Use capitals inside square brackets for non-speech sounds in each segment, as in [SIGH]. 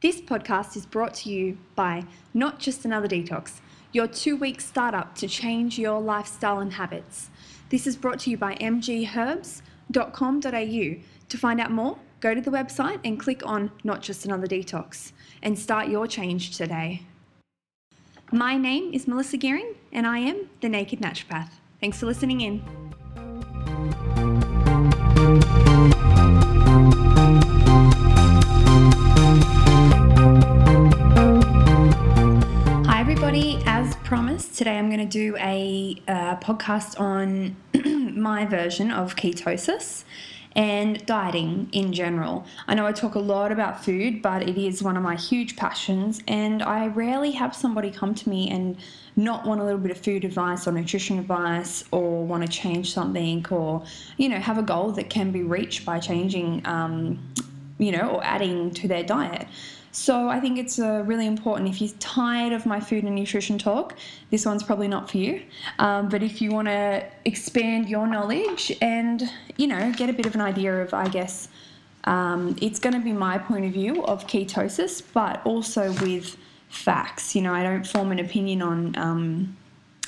This podcast is brought to you by Not Just Another Detox, your two week startup to change your lifestyle and habits. This is brought to you by mgherbs.com.au. To find out more, go to the website and click on Not Just Another Detox and start your change today. My name is Melissa Gearing, and I am the Naked Naturopath. Thanks for listening in. Today I'm going to do a uh, podcast on [CLEARS THROAT] my version of ketosis and dieting in general. I know I talk a lot about food, but it is one of my huge passions, and I rarely have somebody come to me and not want a little bit of food advice or nutrition advice or want to change something or, you know, have a goal that can be reached by changing, um, you know, or adding to their diet. So I think it's uh, really important. If you're tired of my food and nutrition talk, this one's probably not for you. Um, but if you want to expand your knowledge and you know get a bit of an idea of, I guess, um, it's going to be my point of view of ketosis, but also with facts. You know, I don't form an opinion on. Um,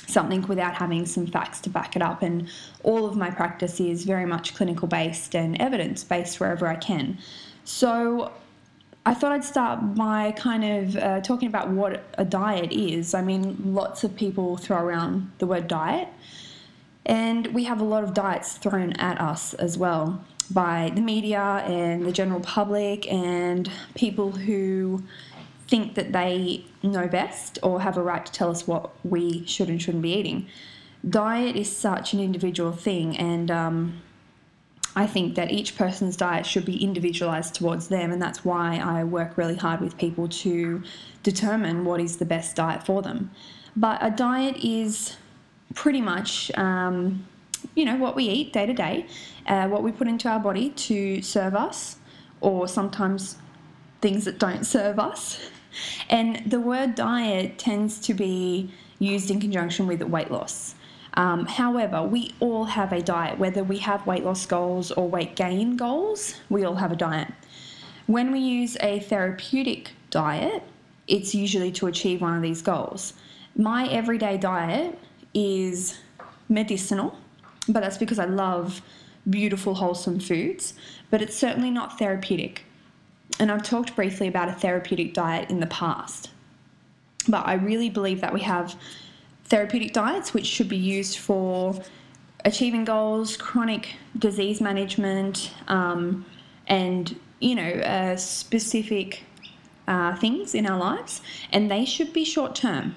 something without having some facts to back it up. And all of my practice is very much clinical based and evidence based wherever I can. So I thought I'd start by kind of uh, talking about what a diet is. I mean, lots of people throw around the word diet, and we have a lot of diets thrown at us as well by the media and the general public and people who think that they know best or have a right to tell us what we should and shouldn't be eating. Diet is such an individual thing, and um, I think that each person's diet should be individualized towards them, and that's why I work really hard with people to determine what is the best diet for them. But a diet is pretty much, um, you know, what we eat day to day, uh, what we put into our body to serve us, or sometimes things that don't serve us. And the word diet tends to be used in conjunction with weight loss. Um, however, we all have a diet, whether we have weight loss goals or weight gain goals, we all have a diet. When we use a therapeutic diet, it's usually to achieve one of these goals. My everyday diet is medicinal, but that's because I love beautiful, wholesome foods, but it's certainly not therapeutic. And I've talked briefly about a therapeutic diet in the past. But I really believe that we have therapeutic diets, which should be used for achieving goals, chronic disease management, um, and you know uh, specific uh, things in our lives, and they should be short term.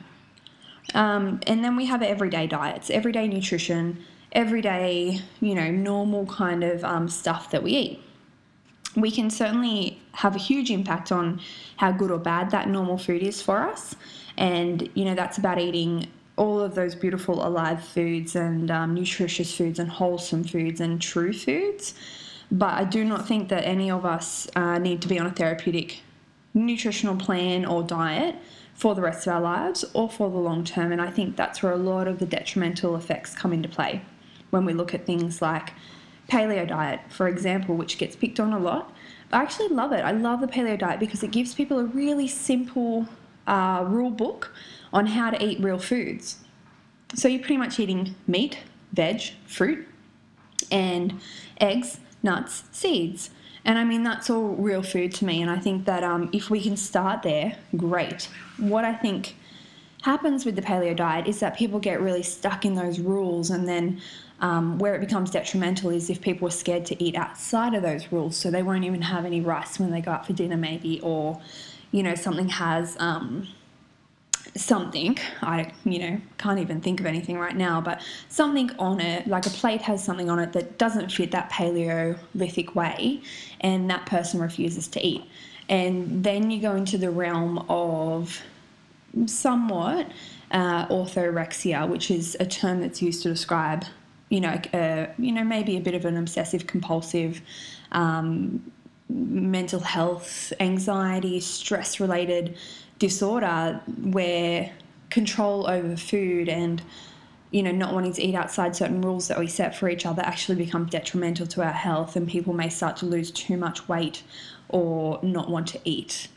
Um, and then we have everyday diets, everyday nutrition, everyday you know normal kind of um, stuff that we eat. We can certainly have a huge impact on how good or bad that normal food is for us. And, you know, that's about eating all of those beautiful alive foods and um, nutritious foods and wholesome foods and true foods. But I do not think that any of us uh, need to be on a therapeutic nutritional plan or diet for the rest of our lives or for the long term. And I think that's where a lot of the detrimental effects come into play when we look at things like paleo diet, for example, which gets picked on a lot. I actually love it. I love the paleo diet because it gives people a really simple uh, rule book on how to eat real foods. So you're pretty much eating meat, veg, fruit, and eggs, nuts, seeds. And I mean, that's all real food to me. And I think that um, if we can start there, great. What I think happens with the paleo diet is that people get really stuck in those rules. And then um, where it becomes detrimental is if people are scared to eat outside of those rules. So they won't even have any rice when they go out for dinner, maybe, or, you know, something has. Um, something i you know can't even think of anything right now but something on it like a plate has something on it that doesn't fit that paleolithic way and that person refuses to eat. And then you go into the realm of somewhat uh, orthorexia which is a term that's used to describe you know uh, you know maybe a bit of an obsessive compulsive um, mental health anxiety stress related disorder where control over food and you know not wanting to eat outside certain rules that we set for each other actually become detrimental to our health and people may start to lose too much weight or not want to eat.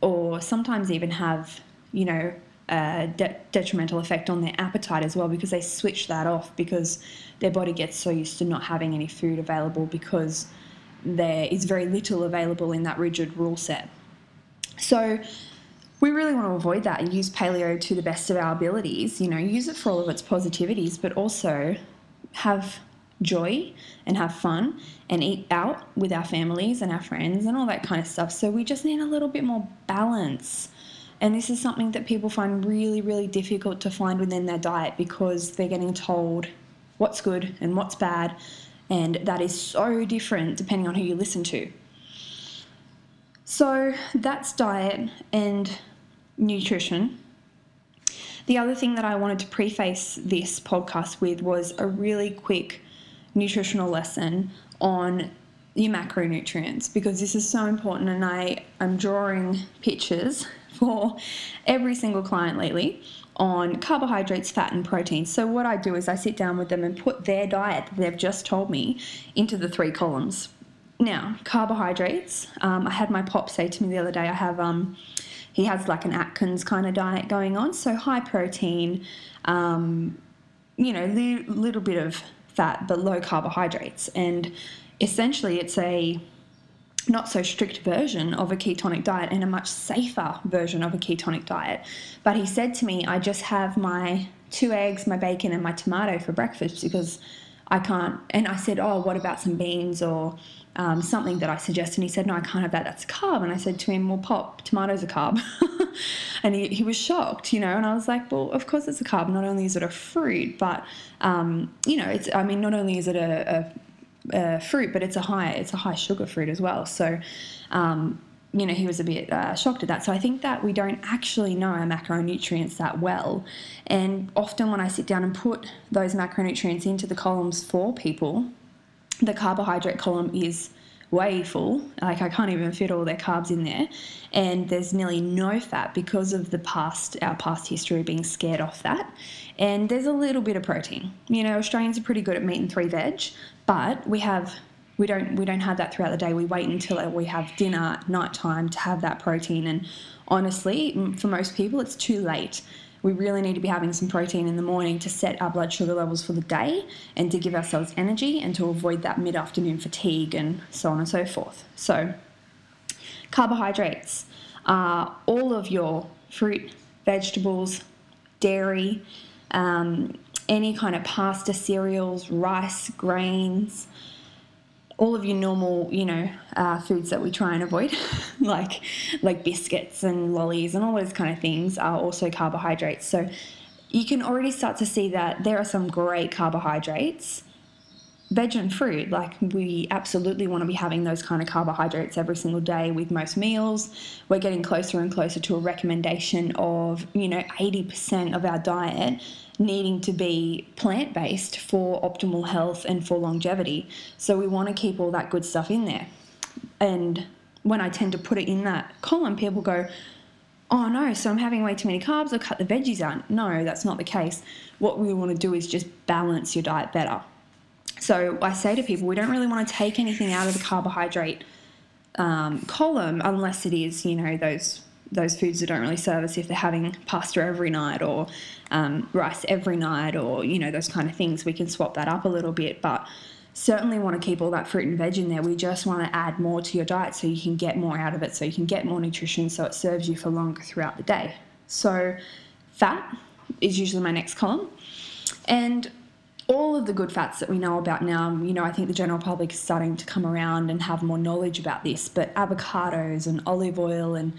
Or sometimes even have, you know, a de- detrimental effect on their appetite as well because they switch that off because their body gets so used to not having any food available because there is very little available in that rigid rule set. So we really want to avoid that and use paleo to the best of our abilities. You know, use it for all of its positivities, but also have joy and have fun and eat out with our families and our friends and all that kind of stuff. So we just need a little bit more balance. And this is something that people find really, really difficult to find within their diet because they're getting told what's good and what's bad. And that is so different depending on who you listen to. So that's diet and nutrition. The other thing that I wanted to preface this podcast with was a really quick nutritional lesson on your macronutrients because this is so important and I am drawing pictures [LAUGHS] for every single client lately on carbohydrates, fat, and protein. So, what I do is I sit down with them and put their diet that they've just told me into the three columns. Now, carbohydrates, um, I had my pop say to me the other day, I have, um, he has like an Atkins kind of diet going on, so high protein, um, you know, li- little bit of fat but low carbohydrates. And essentially, it's a not so strict version of a ketonic diet and a much safer version of a ketonic diet. But he said to me, I just have my two eggs, my bacon, and my tomato for breakfast because I can't. And I said, Oh, what about some beans or um, something that I suggested? And he said, No, I can't have that. That's a carb. And I said to him, Well, Pop, tomatoes are carb. [LAUGHS] and he, he was shocked, you know. And I was like, Well, of course it's a carb. Not only is it a fruit, but, um, you know, it's, I mean, not only is it a, a uh, fruit, but it's a high it's a high sugar fruit as well. So, um, you know, he was a bit uh, shocked at that. So I think that we don't actually know our macronutrients that well, and often when I sit down and put those macronutrients into the columns for people, the carbohydrate column is way full. Like I can't even fit all their carbs in there, and there's nearly no fat because of the past our past history being scared off that. And there's a little bit of protein. You know, Australians are pretty good at meat and three veg, but we have we don't we don't have that throughout the day. We wait until we have dinner, night time to have that protein. And honestly, for most people, it's too late we really need to be having some protein in the morning to set our blood sugar levels for the day and to give ourselves energy and to avoid that mid afternoon fatigue and so on and so forth. So, carbohydrates are all of your fruit, vegetables, dairy, um, any kind of pasta, cereals, rice, grains, all of your normal, you know, uh, foods that we try and avoid, [LAUGHS] like like biscuits and lollies and all those kind of things, are also carbohydrates. So you can already start to see that there are some great carbohydrates. Veg and fruit, like we absolutely want to be having those kind of carbohydrates every single day with most meals. We're getting closer and closer to a recommendation of, you know, 80% of our diet needing to be plant based for optimal health and for longevity. So we want to keep all that good stuff in there. And when I tend to put it in that column, people go, oh no, so I'm having way too many carbs, I'll cut the veggies out. No, that's not the case. What we want to do is just balance your diet better. So I say to people, we don't really want to take anything out of the carbohydrate um, column unless it is, you know, those those foods that don't really serve us if they're having pasta every night or um, rice every night or you know those kind of things we can swap that up a little bit. But certainly want to keep all that fruit and veg in there. We just want to add more to your diet so you can get more out of it so you can get more nutrition so it serves you for longer throughout the day. So fat is usually my next column. And all of the good fats that we know about now, you know, I think the general public is starting to come around and have more knowledge about this, but avocados and olive oil and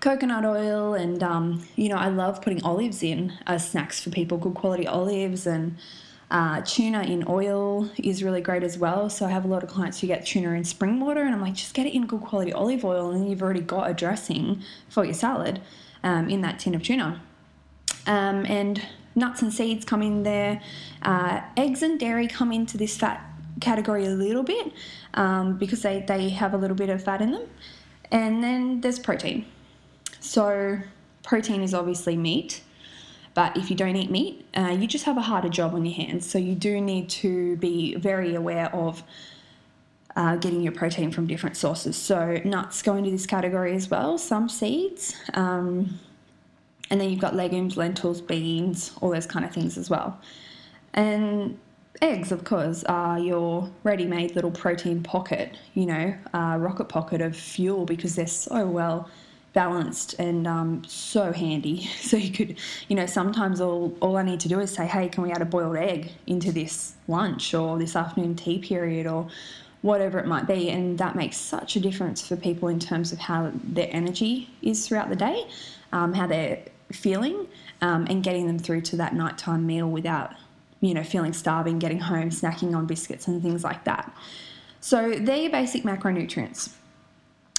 coconut oil, and um, you know, I love putting olives in as snacks for people. Good quality olives and uh, tuna in oil is really great as well. So I have a lot of clients who get tuna in spring water, and I'm like, just get it in good quality olive oil, and you've already got a dressing for your salad um, in that tin of tuna. Um, and nuts and seeds come in there. Uh, eggs and dairy come into this fat category a little bit um, because they, they have a little bit of fat in them. And then there's protein. So, protein is obviously meat, but if you don't eat meat, uh, you just have a harder job on your hands. So, you do need to be very aware of uh, getting your protein from different sources. So nuts go into this category as well, some seeds. Um, and then you've got legumes, lentils, beans, all those kind of things as well. And eggs, of course, are your ready made little protein pocket, you know, uh, rocket pocket of fuel because they're so well balanced and um, so handy. [LAUGHS] So you could, you know, sometimes all, all I need to do is say, hey, can we add a boiled egg into this lunch or this afternoon tea period or whatever it might be. And that makes such a difference for people in terms of how their energy is throughout the day, um, how they're feeling, um, and getting them through to that nighttime meal without, you know, feeling starving, getting home, snacking on biscuits and things like that. So they're your basic macronutrients.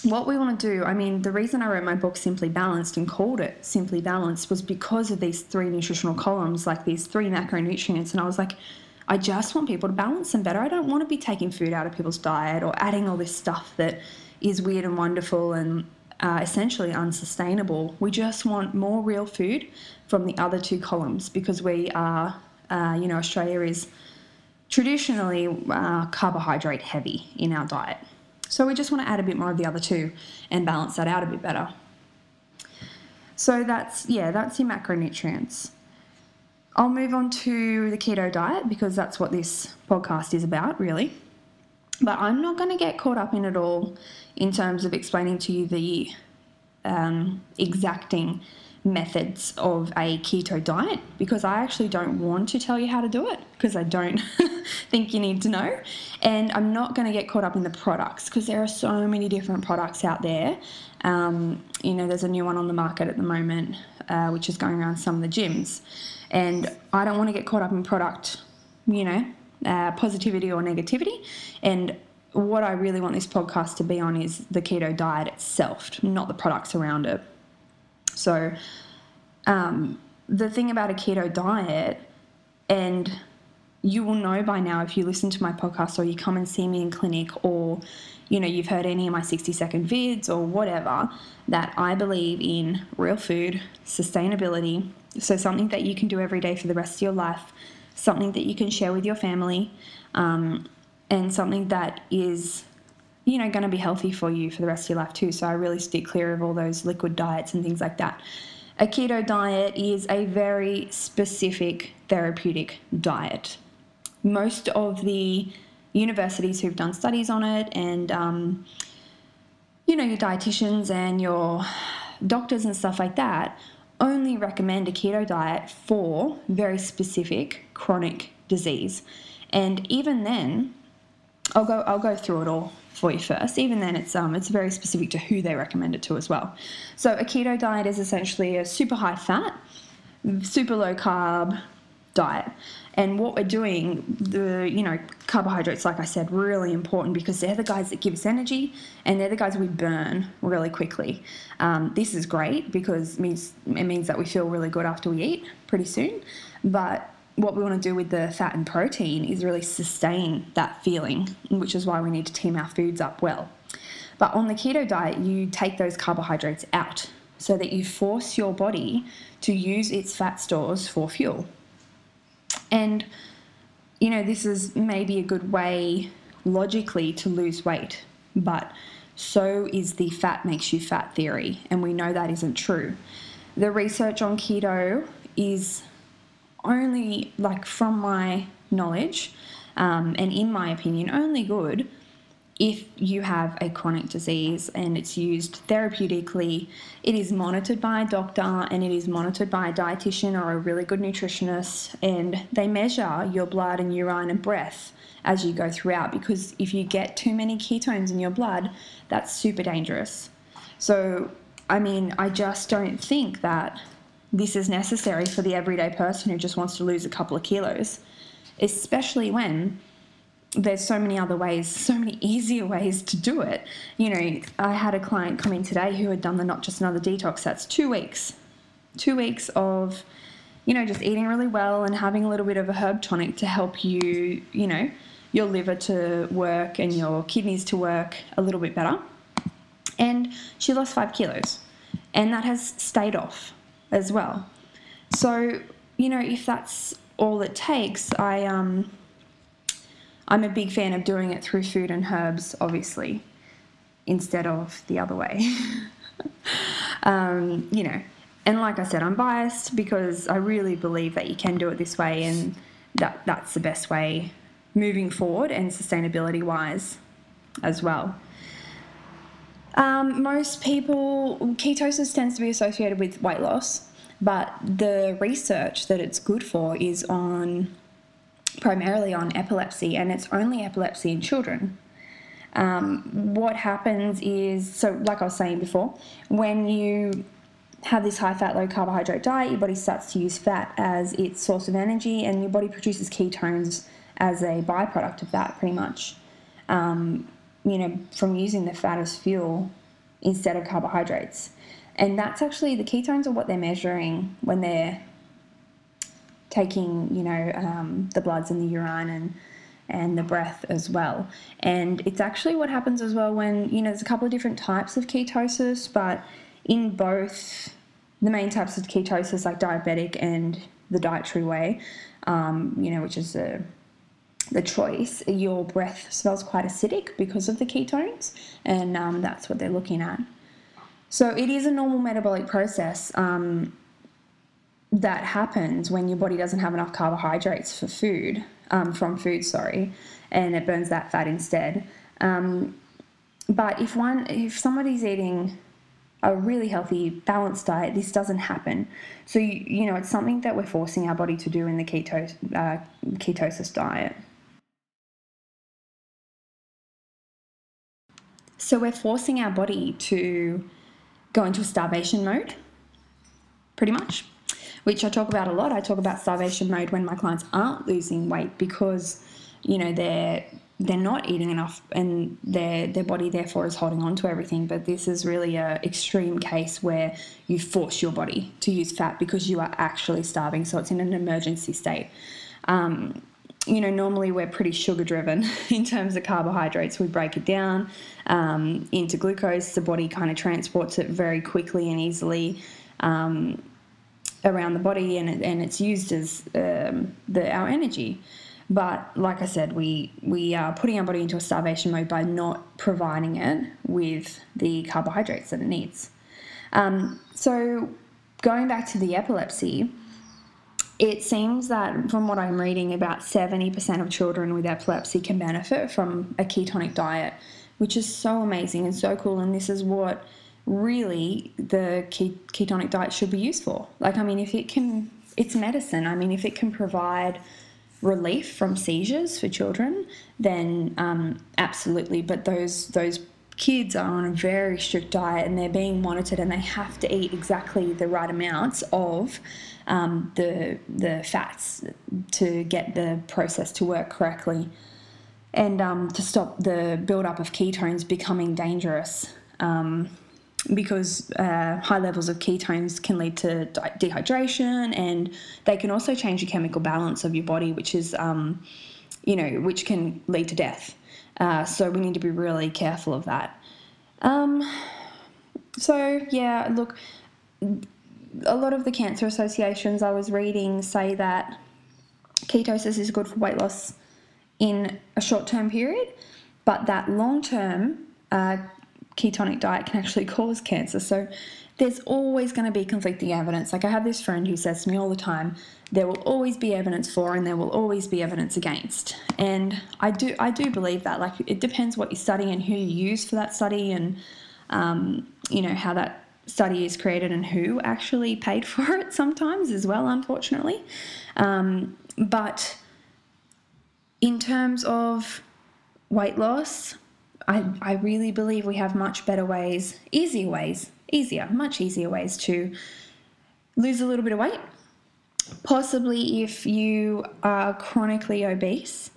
What we want to do, I mean, the reason I wrote my book Simply Balanced and called it Simply Balanced was because of these three nutritional columns, like these three macronutrients. And I was like, I just want people to balance them better. I don't want to be taking food out of people's diet or adding all this stuff that is weird and wonderful and uh, essentially unsustainable. We just want more real food from the other two columns because we are, uh, you know, Australia is traditionally uh, carbohydrate heavy in our diet. So we just want to add a bit more of the other two and balance that out a bit better. So that's, yeah, that's your macronutrients. I'll move on to the keto diet because that's what this podcast is about, really. But I'm not going to get caught up in it all in terms of explaining to you the um, exacting methods of a keto diet because I actually don't want to tell you how to do it because I don't [LAUGHS] think you need to know. And I'm not going to get caught up in the products because there are so many different products out there. Um, you know, there's a new one on the market at the moment, uh, which is going around some of the gyms. And I don't want to get caught up in product, you know, uh, positivity or negativity. And what I really want this podcast to be on is the keto diet itself, not the products around it. So, um, the thing about a keto diet, and you will know by now if you listen to my podcast or you come and see me in clinic or you know you've heard any of my 60 second vids or whatever that I believe in real food, sustainability, so something that you can do every day for the rest of your life, something that you can share with your family, um, and something that is you know going to be healthy for you for the rest of your life too. So i really stick clear of all those liquid diets and things like that. A keto diet is a very specific therapeutic diet. Most of the universities who've done studies on it and um, you know your dietitians and your doctors and stuff like that only recommend a keto diet for very specific chronic disease. And even then I'll go I'll go through it all for you first. Even then, it's um it's very specific to who they recommend it to as well. So a keto diet is essentially a super high fat, super low carb diet. And what we're doing, the you know carbohydrates, like I said, really important because they're the guys that give us energy, and they're the guys we burn really quickly. Um, this is great because it means it means that we feel really good after we eat pretty soon, but what we want to do with the fat and protein is really sustain that feeling, which is why we need to team our foods up well. But on the keto diet, you take those carbohydrates out so that you force your body to use its fat stores for fuel. And, you know, this is maybe a good way logically to lose weight, but so is the fat makes you fat theory, and we know that isn't true. The research on keto is only, like, from my knowledge um, and in my opinion, only good if you have a chronic disease and it's used therapeutically, it is monitored by a doctor and it is monitored by a dietitian or a really good nutritionist, and they measure your blood and urine and breath as you go throughout because if you get too many ketones in your blood, that's super dangerous. So, I mean, I just don't think that this is necessary for the everyday person who just wants to lose a couple of kilos, especially when there's so many other ways, so many easier ways to do it. You know, I had a client come in today who had done the Not Just Another Detox. That's two weeks. Two weeks of, you know, just eating really well and having a little bit of a herb tonic to help you, you know, your liver to work and your kidneys to work a little bit better. And she lost five kilos. And that has stayed off as well. So, you know, if that's all it takes, I um I'm a big fan of doing it through food and herbs, obviously, instead of the other way. [LAUGHS] um, you know, and like I said, I'm biased because I really believe that you can do it this way and that that's the best way moving forward and sustainability wise as well. Um, most people, ketosis tends to be associated with weight loss, but the research that it's good for is on primarily on epilepsy, and it's only epilepsy in children. Um, what happens is, so like I was saying before, when you have this high fat, low carbohydrate diet, your body starts to use fat as its source of energy, and your body produces ketones as a byproduct of that, pretty much. Um, you know, from using the fat as fuel instead of carbohydrates. And that's actually the ketones are what they're measuring when they're taking, you know, um, the bloods and the urine and and the breath as well. And it's actually what happens as well when, you know, there's a couple of different types of ketosis, but in both the main types of ketosis, like diabetic and the dietary way, um, you know, which is a the choice, your breath smells quite acidic because of the ketones, and um, that's what they're looking at. So it is a normal metabolic process um, that happens when your body doesn't have enough carbohydrates for food, um, from food, sorry, and it burns that fat instead. Um, but if one, if somebody's eating a really healthy, balanced diet, this doesn't happen. So you, you know, it's something that we're forcing our body to do in the keto, uh, ketosis diet. So we're forcing our body to go into a starvation mode, pretty much, which I talk about a lot. I talk about starvation mode when my clients aren't losing weight because, you know, they're they're not eating enough and their their body therefore is holding on to everything. But this is really a extreme case where you force your body to use fat because you are actually starving. So it's in an emergency state. Um, you know, normally we're pretty sugar driven [LAUGHS] in terms of carbohydrates. We break it down um, into glucose. The body kind of transports it very quickly and easily um, around the body, and, it, and it's used as um, the, our energy. But like I said, we we are putting our body into a starvation mode by not providing it with the carbohydrates that it needs. Um, so going back to the epilepsy it seems that from what I'm reading, about 70% of children with epilepsy can benefit from a ketonic diet, which is so amazing and so cool. And this is what really the ketonic diet should be used for. Like, I mean, if it can, it's medicine. I mean, if it can provide relief from seizures for children, then um, absolutely. But those those kids are on a very strict diet and they're being monitored and they have to eat exactly the right amounts of um, the the fats to get the process to work correctly and um, to stop the buildup of ketones becoming dangerous um, because uh, high levels of ketones can lead to dehydration and they can also change the chemical balance of your body which is um, you know which can lead to death uh, so we need to be really careful of that. Um, so, yeah, look, a lot of the cancer associations I was reading say that ketosis is good for weight loss in a short term period, but that long term uh, ketonic diet can actually [LAUGHS] cause cancer. So, there's always going to be conflicting evidence. Like, I have this friend who says to me all the time, there will always be evidence for and there will always be evidence against. And I do I do believe that. Like it depends what you're studying and who you use for that study and um, you know how that study is created and who actually paid for it sometimes as well, unfortunately. Um, but in terms of weight loss, I, I really believe we have much better ways, easier ways, easier, much easier ways to lose a little bit of weight Possibly, if you are chronically obese,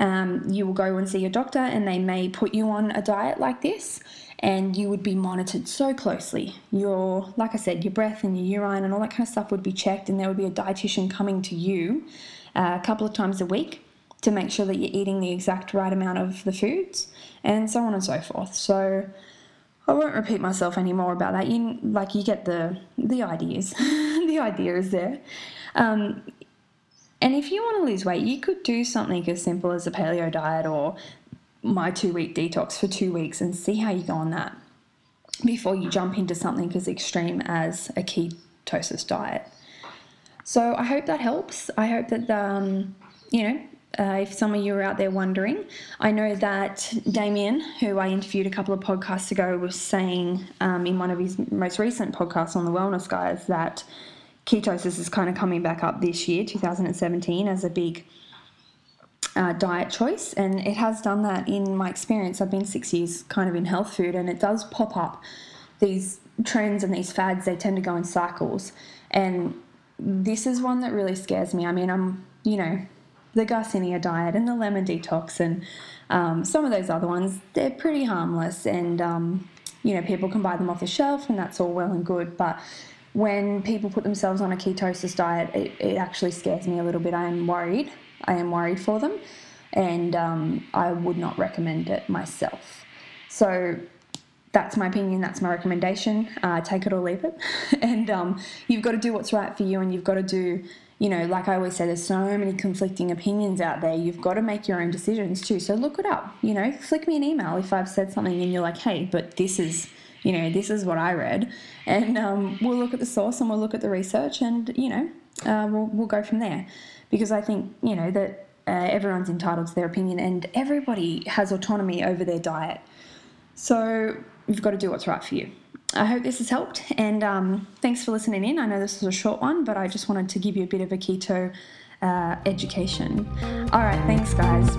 um, you will go and see your doctor and they may put you on a diet like this and you would be monitored so closely. Your, like I said, your breath and your urine and all that kind of stuff would be checked, and there would be a dietitian coming to you uh, a couple of times a week to make sure that you're eating the exact right amount of the foods, and so on and so forth. So I won't repeat myself anymore about that. You like you get the the ideas. [LAUGHS] the idea is there. Um, And if you want to lose weight, you could do something as simple as a paleo diet or my two week detox for two weeks and see how you go on that before you jump into something as extreme as a ketosis diet. So I hope that helps. I hope that, um, you know, uh, if some of you are out there wondering, I know that Damian, who I interviewed a couple of podcasts ago, was saying um, in one of his most recent podcasts on the Wellness Guys that ketosis is kind of coming back up this year, 2017, as a big uh, diet choice. And it has done that in my experience. I've been six years kind of in health food, and it does pop up these trends and these fads, they tend to go in cycles. And this is one that really scares me. I mean, I'm, you know, the Garcinia diet and the lemon detox and um, some of those other ones, they're pretty harmless and, um, you know, people can buy them off the shelf and that's all well and good. But when people put themselves on a ketosis diet, it, it actually scares me a little bit. I am worried. I am worried for them and um, I would not recommend it myself. So that's my opinion, that's my recommendation. Uh, take it or leave it. [LAUGHS] and um, you've got to do what's right for you and you've got to do you know, like I always say, there's so many conflicting opinions out there. You've got to make your own decisions too. So look it up. You know, flick me an email if I've said something and you're like, hey, but this is, you know, this is what I read. And um, we'll look at the source and we'll look at the research and, you know, uh, we'll, we'll go from there. Because I think, you know, that uh, everyone's entitled to their opinion and everybody has autonomy over their diet. So you've got to do what's right for you. I hope this has helped and um, thanks for listening in. I know this was a short one, but I just wanted to give you a bit of a keto uh, education. All right, thanks, guys.